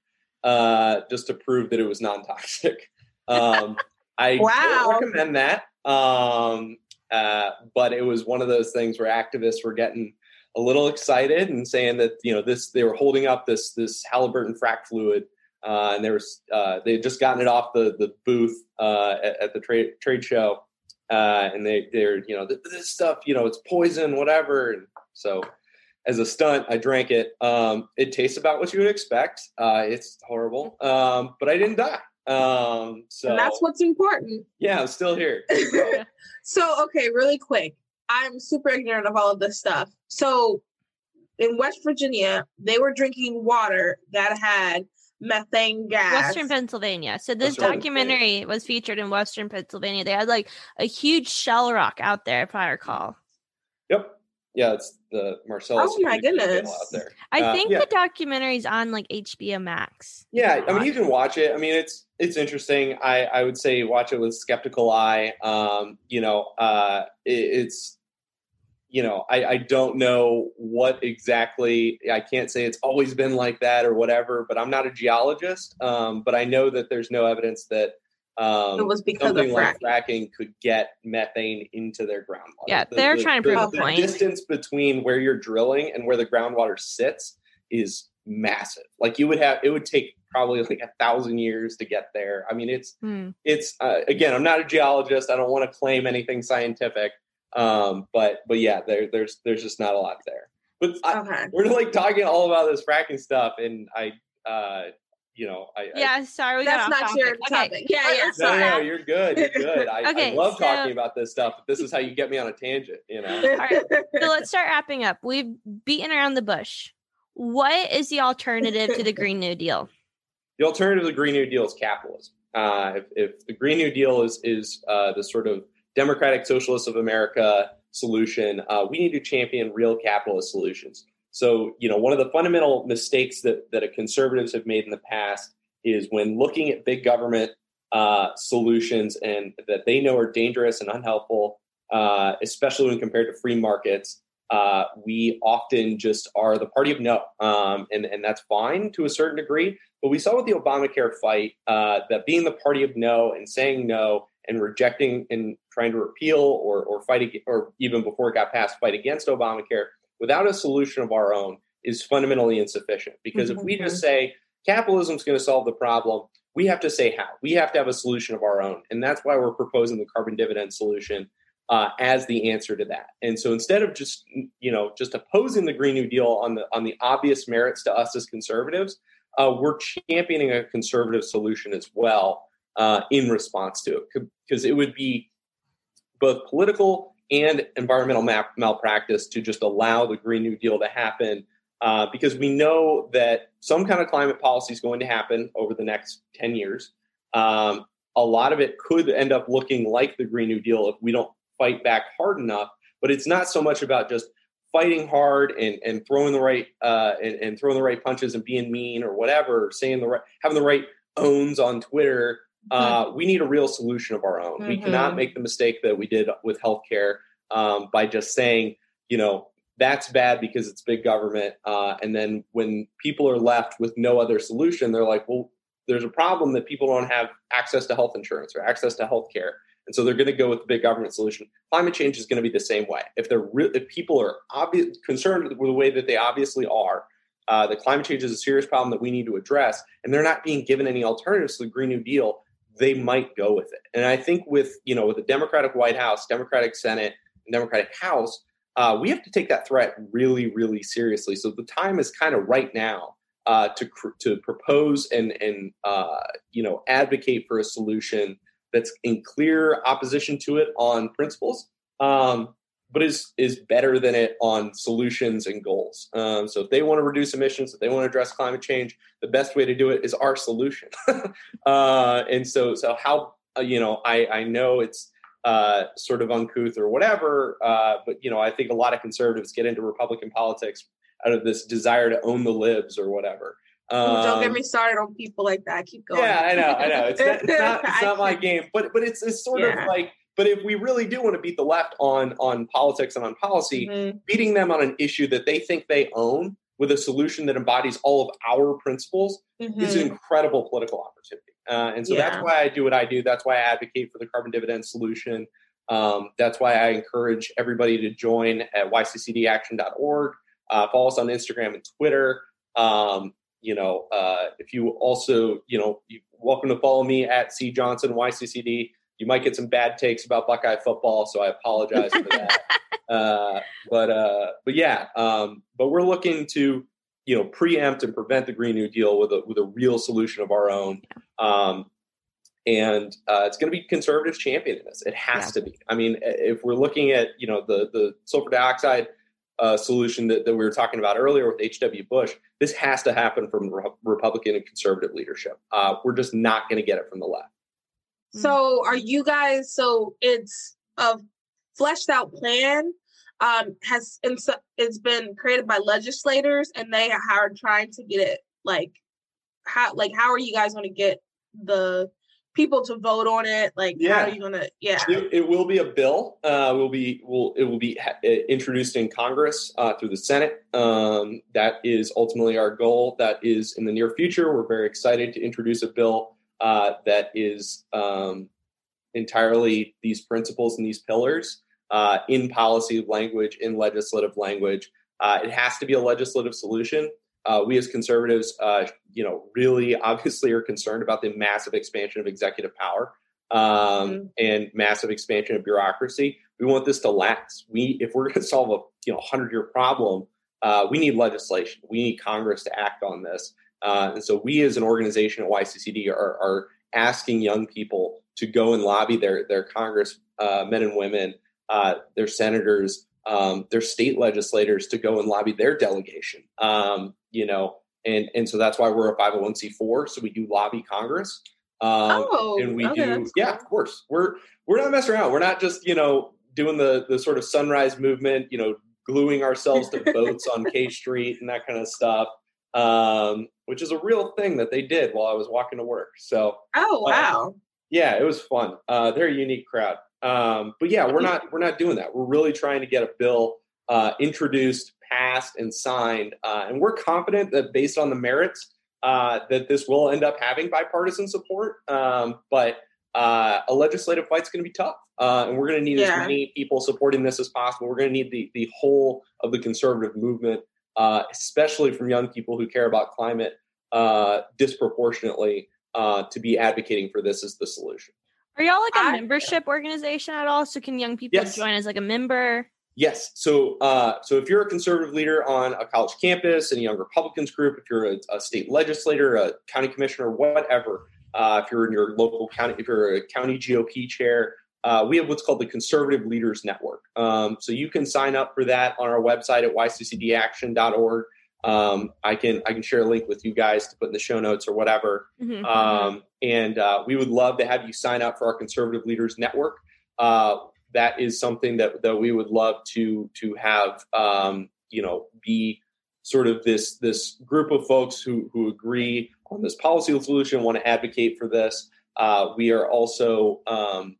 uh, just to prove that it was non toxic. [LAUGHS] Um, I wow. recommend that, um, uh, but it was one of those things where activists were getting a little excited and saying that you know this they were holding up this this Halliburton frac fluid uh, and they were uh, they had just gotten it off the the booth uh, at, at, the trade trade show, uh, and they they're you know this stuff you know it's poison whatever, and so as a stunt I drank it. Um, it tastes about what you would expect. Uh, it's horrible, um, but I didn't die. Um, so and that's what's important. Yeah, I'm still here. [LAUGHS] [LAUGHS] so okay, really quick, I'm super ignorant of all of this stuff. So in West Virginia, they were drinking water that had methane gas. Western Pennsylvania. So this documentary was featured in Western Pennsylvania. They had like a huge shale rock out there, if I recall. Yep. Yeah, it's the Marcellus. Oh my goodness! Out there. I uh, think yeah. the documentary's on like HBO Max. Yeah, I mean you can watch it. I mean it's it's interesting. I I would say watch it with skeptical eye. Um, you know, uh, it, it's you know, I, I don't know what exactly. I can't say it's always been like that or whatever. But I'm not a geologist. Um, but I know that there's no evidence that um, it was because something like fracking could get methane into their groundwater. Yeah, the, they're the, trying to prove the, a point. The distance between where you're drilling and where the groundwater sits is massive. Like you would have, it would take probably like a thousand years to get there. I mean, it's hmm. it's uh, again, I'm not a geologist. I don't want to claim anything scientific. Um, but but yeah, there there's there's just not a lot there. But okay. We're like talking all about this fracking stuff, and I, uh, you know, I yeah, I, sorry, we that's not topic. your topic. Okay. Yeah, yeah. No, no, you're good. You're good. I, [LAUGHS] okay, I love so, talking about this stuff. But this is how you get me on a tangent. You know. [LAUGHS] all right, so let's start wrapping up. We've beaten around the bush. What is the alternative to the [LAUGHS] Green New Deal? The alternative to the Green New Deal is capitalism. Uh, if, if the Green New Deal is is uh, the sort of democratic socialists of America solution. Uh, we need to champion real capitalist solutions. So, you know, one of the fundamental mistakes that that conservatives have made in the past is when looking at big government uh, solutions and that they know are dangerous and unhelpful, uh, especially when compared to free markets. Uh, we often just are the party of no, um, and and that's fine to a certain degree. But we saw with the Obamacare fight uh, that being the party of no and saying no and rejecting and trying to repeal or or fight or even before it got passed, fight against Obamacare without a solution of our own is fundamentally insufficient. Because mm-hmm. if we just mm-hmm. say capitalism is going to solve the problem, we have to say how. We have to have a solution of our own, and that's why we're proposing the carbon dividend solution uh, as the answer to that. And so instead of just you know just opposing the Green New Deal on the on the obvious merits to us as conservatives, uh, we're championing a conservative solution as well uh, in response to it because it would be both political and environmental mal- malpractice to just allow the Green New Deal to happen. Uh, because we know that some kind of climate policy is going to happen over the next 10 years. Um, a lot of it could end up looking like the Green New Deal if we don't fight back hard enough. But it's not so much about just fighting hard and, and throwing the right uh, and, and, throwing the right punches and being mean or whatever, saying the right, having the right owns on Twitter. Uh, mm-hmm. We need a real solution of our own. Mm-hmm. We cannot make the mistake that we did with healthcare um, by just saying, you know, that's bad because it's big government. Uh, and then when people are left with no other solution, they're like, well, there's a problem that people don't have access to health insurance or access to health care. And so they're going to go with the big government solution. Climate change is going to be the same way. If they're re- if people are obvious concerned with the way that they obviously are, uh, the climate change is a serious problem that we need to address, and they're not being given any alternatives to the Green New Deal. They might go with it. And I think with you know with the Democratic White House, Democratic Senate, and Democratic House, uh, we have to take that threat really, really seriously. So the time is kind of right now uh, to to propose and and uh, you know advocate for a solution that's in clear opposition to it on principles, um, but is is better than it on solutions and goals. Um, so if they want to reduce emissions, if they want to address climate change, the best way to do it is our solution. [LAUGHS] uh, and so so how uh, you know I I know it's. Uh, sort of uncouth or whatever, uh, but you know, I think a lot of conservatives get into Republican politics out of this desire to own the libs or whatever. Um, don't get me started on people like that. Keep going. Yeah, I know, I know. It's not, it's not, it's [LAUGHS] not my game, but but it's it's sort yeah. of like. But if we really do want to beat the left on on politics and on policy, mm-hmm. beating them on an issue that they think they own with a solution that embodies all of our principles mm-hmm. is an mm-hmm. incredible political opportunity. Uh, and so yeah. that's why I do what I do. That's why I advocate for the carbon dividend solution. Um, that's why I encourage everybody to join at yccdaction.org. Uh, follow us on Instagram and Twitter. Um, you know, uh, if you also, you know, you're welcome to follow me at C Johnson YCCD. You might get some bad takes about Buckeye football, so I apologize for that. [LAUGHS] uh, but uh, but yeah, um, but we're looking to you know preempt and prevent the Green New Deal with a with a real solution of our own. Um, and uh, it's going to be conservatives championing this. It has yeah. to be. I mean, if we're looking at you know the the sulfur dioxide uh, solution that, that we were talking about earlier with H.W. Bush, this has to happen from re- Republican and conservative leadership. Uh, we're just not going to get it from the left. So, are you guys? So it's a fleshed out plan. Um, has it's been created by legislators, and they are trying to get it like how like how are you guys going to get the people to vote on it? Like, yeah. how are you gonna? Yeah, it, it will be a bill. Uh, will be will it will be ha- introduced in Congress uh, through the Senate. Um, that is ultimately our goal. That is in the near future. We're very excited to introduce a bill uh, that is um, entirely these principles and these pillars uh, in policy language, in legislative language. Uh, it has to be a legislative solution uh, we as conservatives, uh, you know, really obviously are concerned about the massive expansion of executive power um, mm-hmm. and massive expansion of bureaucracy. We want this to last. We, if we're going to solve a you know hundred year problem, uh, we need legislation. We need Congress to act on this. Uh, and so, we as an organization at YCCD are, are, asking young people to go and lobby their their Congress uh, men and women, uh, their senators, um, their state legislators to go and lobby their delegation. Um, you know, and and so that's why we're a 501c4. So we do lobby Congress. Um, oh, and we okay, do, yeah, of course. We're we're not messing around. We're not just you know doing the the sort of sunrise movement, you know, gluing ourselves to [LAUGHS] boats on K Street and that kind of stuff, um, which is a real thing that they did while I was walking to work. So, oh wow, yeah, it was fun. Uh, they're a unique crowd, um, but yeah, we're not we're not doing that. We're really trying to get a bill uh, introduced, passed, and signed, uh, and we're confident that based on the merits. Uh, that this will end up having bipartisan support, um, but uh, a legislative fight's going to be tough, uh, and we're going to need yeah. as many people supporting this as possible. We're going to need the the whole of the conservative movement, uh, especially from young people who care about climate uh, disproportionately, uh, to be advocating for this as the solution. Are y'all like a I, membership organization at all? So can young people yes. join as like a member? Yes. So, uh, so if you're a conservative leader on a college campus, in a young Republicans group, if you're a, a state legislator, a county commissioner, whatever, uh, if you're in your local county, if you're a county GOP chair, uh, we have what's called the Conservative Leaders Network. Um, so you can sign up for that on our website at yccdaction.org. Um, I can I can share a link with you guys to put in the show notes or whatever. Mm-hmm. Um, and uh, we would love to have you sign up for our Conservative Leaders Network. Uh, that is something that that we would love to to have um, you know be sort of this this group of folks who who agree on this policy solution, want to advocate for this. Uh, we are also um,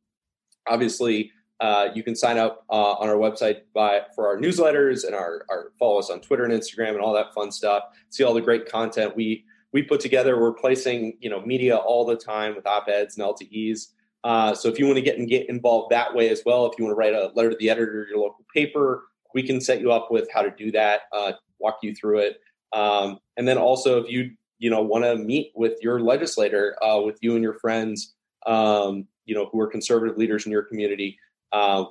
obviously uh, you can sign up uh, on our website by for our newsletters and our, our follow us on Twitter and Instagram and all that fun stuff. See all the great content we we put together. We're placing you know media all the time with op eds and LTEs. Uh, so if you want to get and get involved that way as well, if you want to write a letter to the editor of your local paper, we can set you up with how to do that. Uh, walk you through it. Um, and then also, if you you know want to meet with your legislator, uh, with you and your friends, um, you know who are conservative leaders in your community, uh,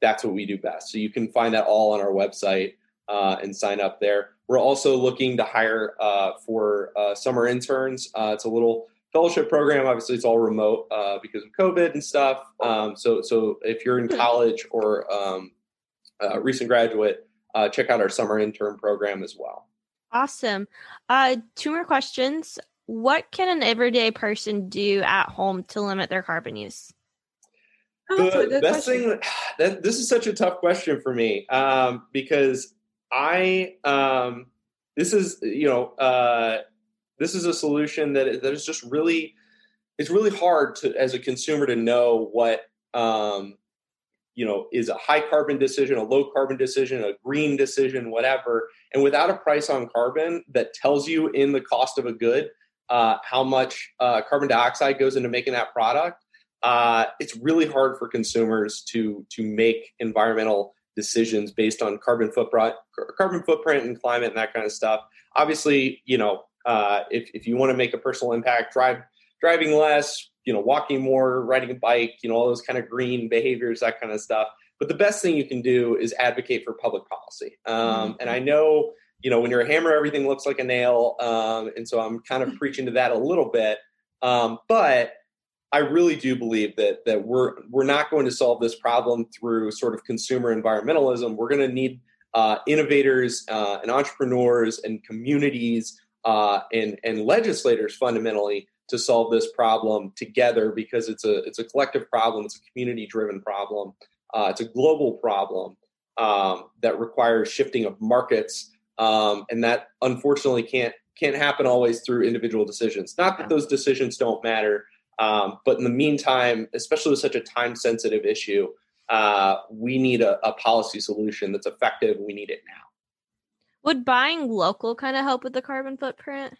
that's what we do best. So you can find that all on our website uh, and sign up there. We're also looking to hire uh, for uh, summer interns. Uh, it's a little fellowship program. Obviously, it's all remote because of COVID and stuff. Um, so so if you're in college or um, a recent graduate uh, check out our summer intern program as well. Awesome. Uh, two more questions. What can an everyday person do at home to limit their carbon use? Oh, the best question. thing [SIGHS] that this is such a tough question for me um, because I um, this is you know uh, this is a solution that that is just really it's really hard to as a consumer to know what um, you know is a high carbon decision a low carbon decision a green decision whatever and without a price on carbon that tells you in the cost of a good uh, how much uh, carbon dioxide goes into making that product uh, it's really hard for consumers to to make environmental decisions based on carbon footprint carbon footprint and climate and that kind of stuff obviously you know uh, if, if you want to make a personal impact drive driving less you know, walking more, riding a bike, you know, all those kind of green behaviors, that kind of stuff. But the best thing you can do is advocate for public policy. Um, mm-hmm. And I know, you know, when you're a hammer, everything looks like a nail. Um, and so I'm kind of preaching to that a little bit. Um, but I really do believe that that we're we're not going to solve this problem through sort of consumer environmentalism. We're going to need uh, innovators uh, and entrepreneurs and communities uh, and and legislators fundamentally to solve this problem together because it's a it's a collective problem. It's a community driven problem. Uh, it's a global problem um, that requires shifting of markets, um, and that unfortunately can't can't happen always through individual decisions. Not that those decisions don't matter, um, but in the meantime, especially with such a time sensitive issue, uh, we need a, a policy solution that's effective. We need it now. Would buying local kind of help with the carbon footprint?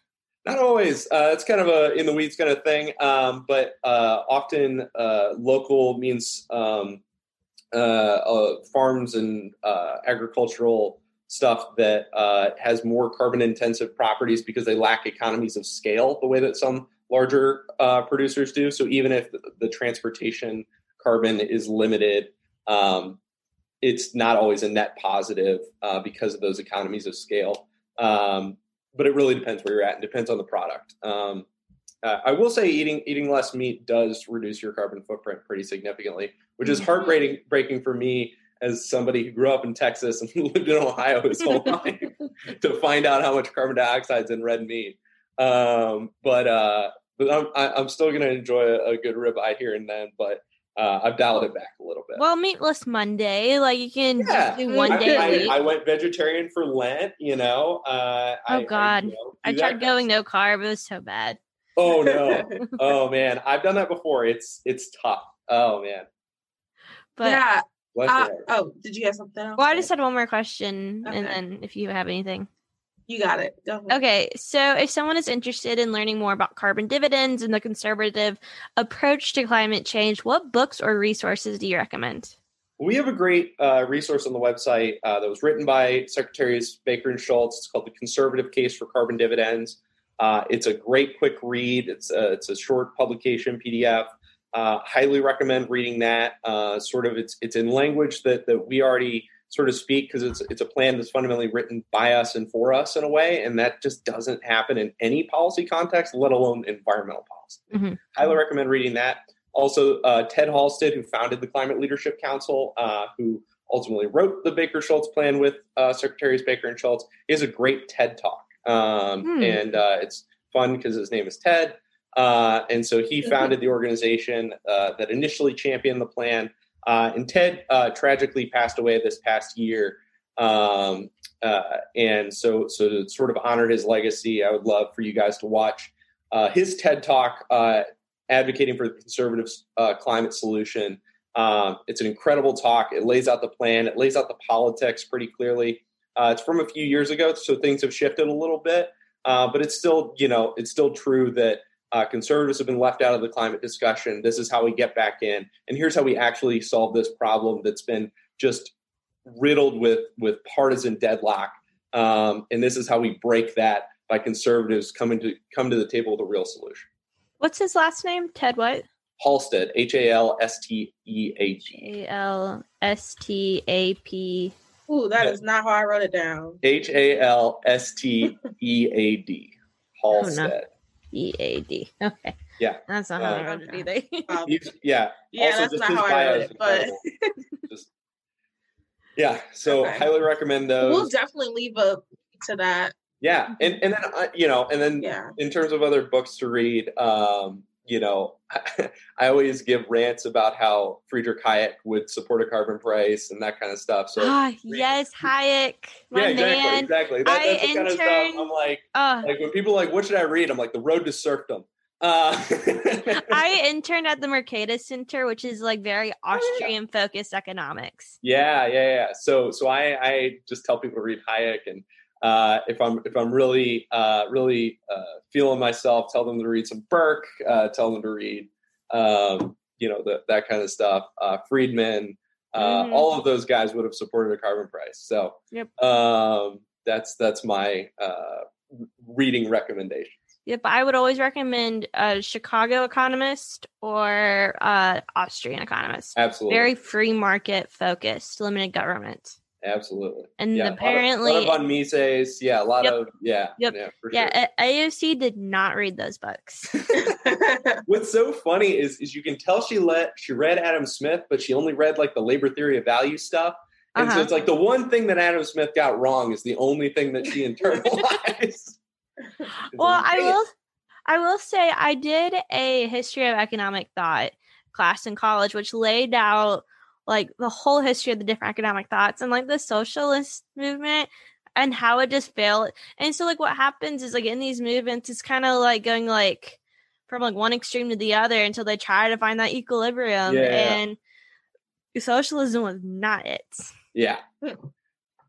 Not always. Uh, it's kind of a in the weeds kind of thing, um, but uh, often uh, local means um, uh, uh, farms and uh, agricultural stuff that has more carbon intensive properties because they lack economies of scale the way that some larger producers do. So even if the, the transportation carbon is limited, um, it's not always a net positive because of those economies of scale. Um, but it really depends where you're at and depends on the product. Um, uh, I will say eating eating less meat does reduce your carbon footprint pretty significantly, which is mm-hmm. heartbreaking breaking for me as somebody who grew up in Texas and [LAUGHS] lived in Ohio his whole [LAUGHS] life to find out how much carbon dioxide is in red meat. Um, but uh, but I'm I'm still going to enjoy a, a, good ribeye here and then. But uh, I've dialed it back a little bit. Well, meatless Monday, like you can yeah. do one I, day I, a week. I, went vegetarian for Lent. You know. Uh, oh God, you know, I, tried going no carb. It was so bad. Oh no. [LAUGHS] oh man, I've done that before. It's it's tough. Oh man. But yeah. Uh, oh, did you have something else? Well, I just had one more question, okay. and then if you have anything. You got it. Okay, so if someone is interested in learning more about carbon dividends and the conservative approach to climate change, what books or resources do you recommend? We have a great uh, resource on the website uh, that was written by Secretaries Baker and Shultz. It's called "The Conservative Case for Carbon Dividends." Uh, it's a great, quick read. It's a, it's a short publication PDF. Uh, highly recommend reading that. Uh, sort of, it's it's in language that that we already sort of speak because it's it's a plan that's fundamentally written by us and for us in a way, and that just doesn't happen in any policy context, let alone environmental policy. Mm-hmm. Highly recommend reading that. Also, uh, Ted Halstead, who founded the Climate Leadership Council, uh, who ultimately wrote the Baker Shultz plan with uh, Secretaries Baker and Shultz, is a great TED talk, um, hmm. and uh, it's fun because his name is Ted. Uh, and so he founded the organization uh, that initially championed the plan uh, and Ted uh, tragically passed away this past year. Um, uh, and so, so to sort of honor his legacy, I would love for you guys to watch uh, his TED talk advocating for the conservative climate solution. Um, it's an incredible talk. It lays out the plan. It lays out the politics pretty clearly. it's from a few years ago, so things have shifted a little bit, but it's still, you know, it's still true that uh, conservatives have been left out of the climate discussion. This is how we get back in, and here's how we actually solve this problem that's been just riddled with with partisan deadlock. Um, and this is how we break that by conservatives coming to come to the table with a real solution. What's his last name? Ted what? Halstead. H A L S T E A D. A L S T A P. Ooh, that is not how I wrote it down. H A L S T E A [LAUGHS] D. Halstead. No. E A D. Okay. Yeah. That's not how uh, I wrote it either. Um, [LAUGHS] yeah. Yeah, also, that's not how I wrote it, but just, yeah. So okay. highly recommend those. We'll definitely leave a to that. Yeah, and and then uh, you know, and then yeah. in terms of other books to read, um, you know, [LAUGHS] I always give rants about how Friedrich Hayek would support a carbon price and that kind of stuff. So ah, yes, Hayek, my yeah, exactly, man. exactly. That, that's I the kind of stuff I'm like, uh, like when people are like, what should I read? I'm like, The Road to Serfdom. Uh, I [LAUGHS] interned at the Mercatus Center, which is like very Austrian focused economics. Yeah, yeah, yeah. So, so I, I just tell people to read Hayek and uh, if I'm if I'm really uh, really uh, feeling myself, tell them to read some Burke, uh, tell them to read um, you know the, that kind of stuff. Uh, Friedman, uh, mm-hmm. all of those guys would have supported a carbon price. So yep. um, that's that's my reading recommendation. Yep, I would always recommend a Chicago economist or uh, Austrian economist. Absolutely, very free market focused, limited government. Absolutely. And yeah, apparently, a lot of, a lot of Mises. Yeah, a lot yep. of yeah. Yep. Yeah, yeah sure. AOC did not read those books. [LAUGHS] [LAUGHS] What's so funny is is you can tell she let she read Adam Smith, but she only read like the labor theory of value stuff. And uh-huh. so it's like the one thing that Adam Smith got wrong is the only thing that she internalized. [LAUGHS] well, I will I will say I did a history of economic thought class in college, which laid out like the whole history of the different economic thoughts and like the socialist movement and how it just failed. And so like what happens is like in these movements, it's kind of like going like from like one extreme to the other until they try to find that equilibrium. Yeah, and socialism was not it. Yeah.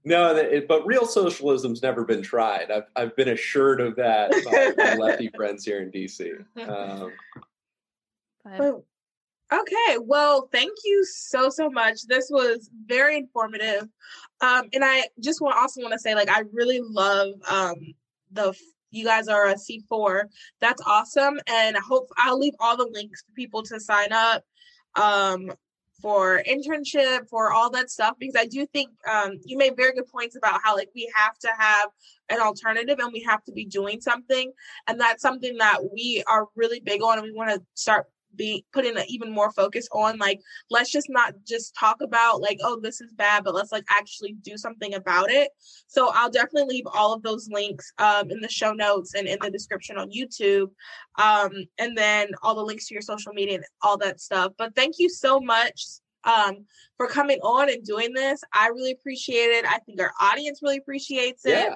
No, it, but real socialism's never been tried. I've I've been assured of that by my lefty [LAUGHS] friends here in DC. Um, but, Okay, well, thank you so so much. This was very informative, um, and I just want also want to say like I really love um, the you guys are a C four. That's awesome, and I hope I'll leave all the links for people to sign up um, for internship for all that stuff because I do think um, you made very good points about how like we have to have an alternative and we have to be doing something, and that's something that we are really big on, and we want to start being putting even more focus on like let's just not just talk about like oh this is bad but let's like actually do something about it. So i'll definitely leave all of those links um, in the show notes and in the description on youtube um, and then all the links to your social media and all that stuff. But thank you so much um, for coming on and doing this. I really appreciate it. I think our audience really appreciates it. Yeah.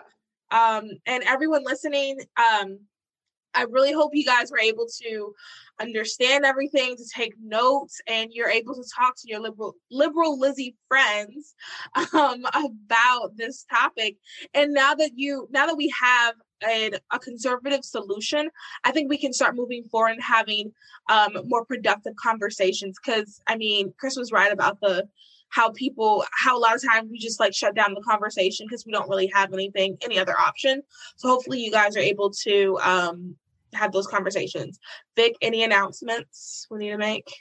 um, and everyone listening um, I really hope you guys were able to understand everything, to take notes, and you're able to talk to your liberal liberal Lizzie friends [LAUGHS] um, about this topic. And now that you now that we have a, a, conservative solution, I think we can start moving forward and having um, more productive conversations. Because I mean, Chris was right about the how people how a lot of times we just like shut down the conversation because we don't really have anything any other option so hopefully you guys are able to um have those conversations. Vic, any announcements we need to make?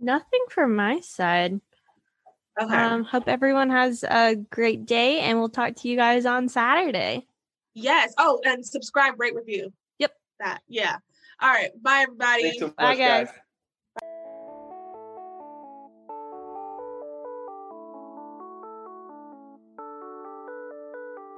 Nothing from my side. Okay. Um, hope everyone has a great day and we'll talk to you guys on Saturday. Yes. Oh, and subscribe, rate, review. Yep. That. Yeah. All right. Bye, everybody. So much, Bye, guys. guys.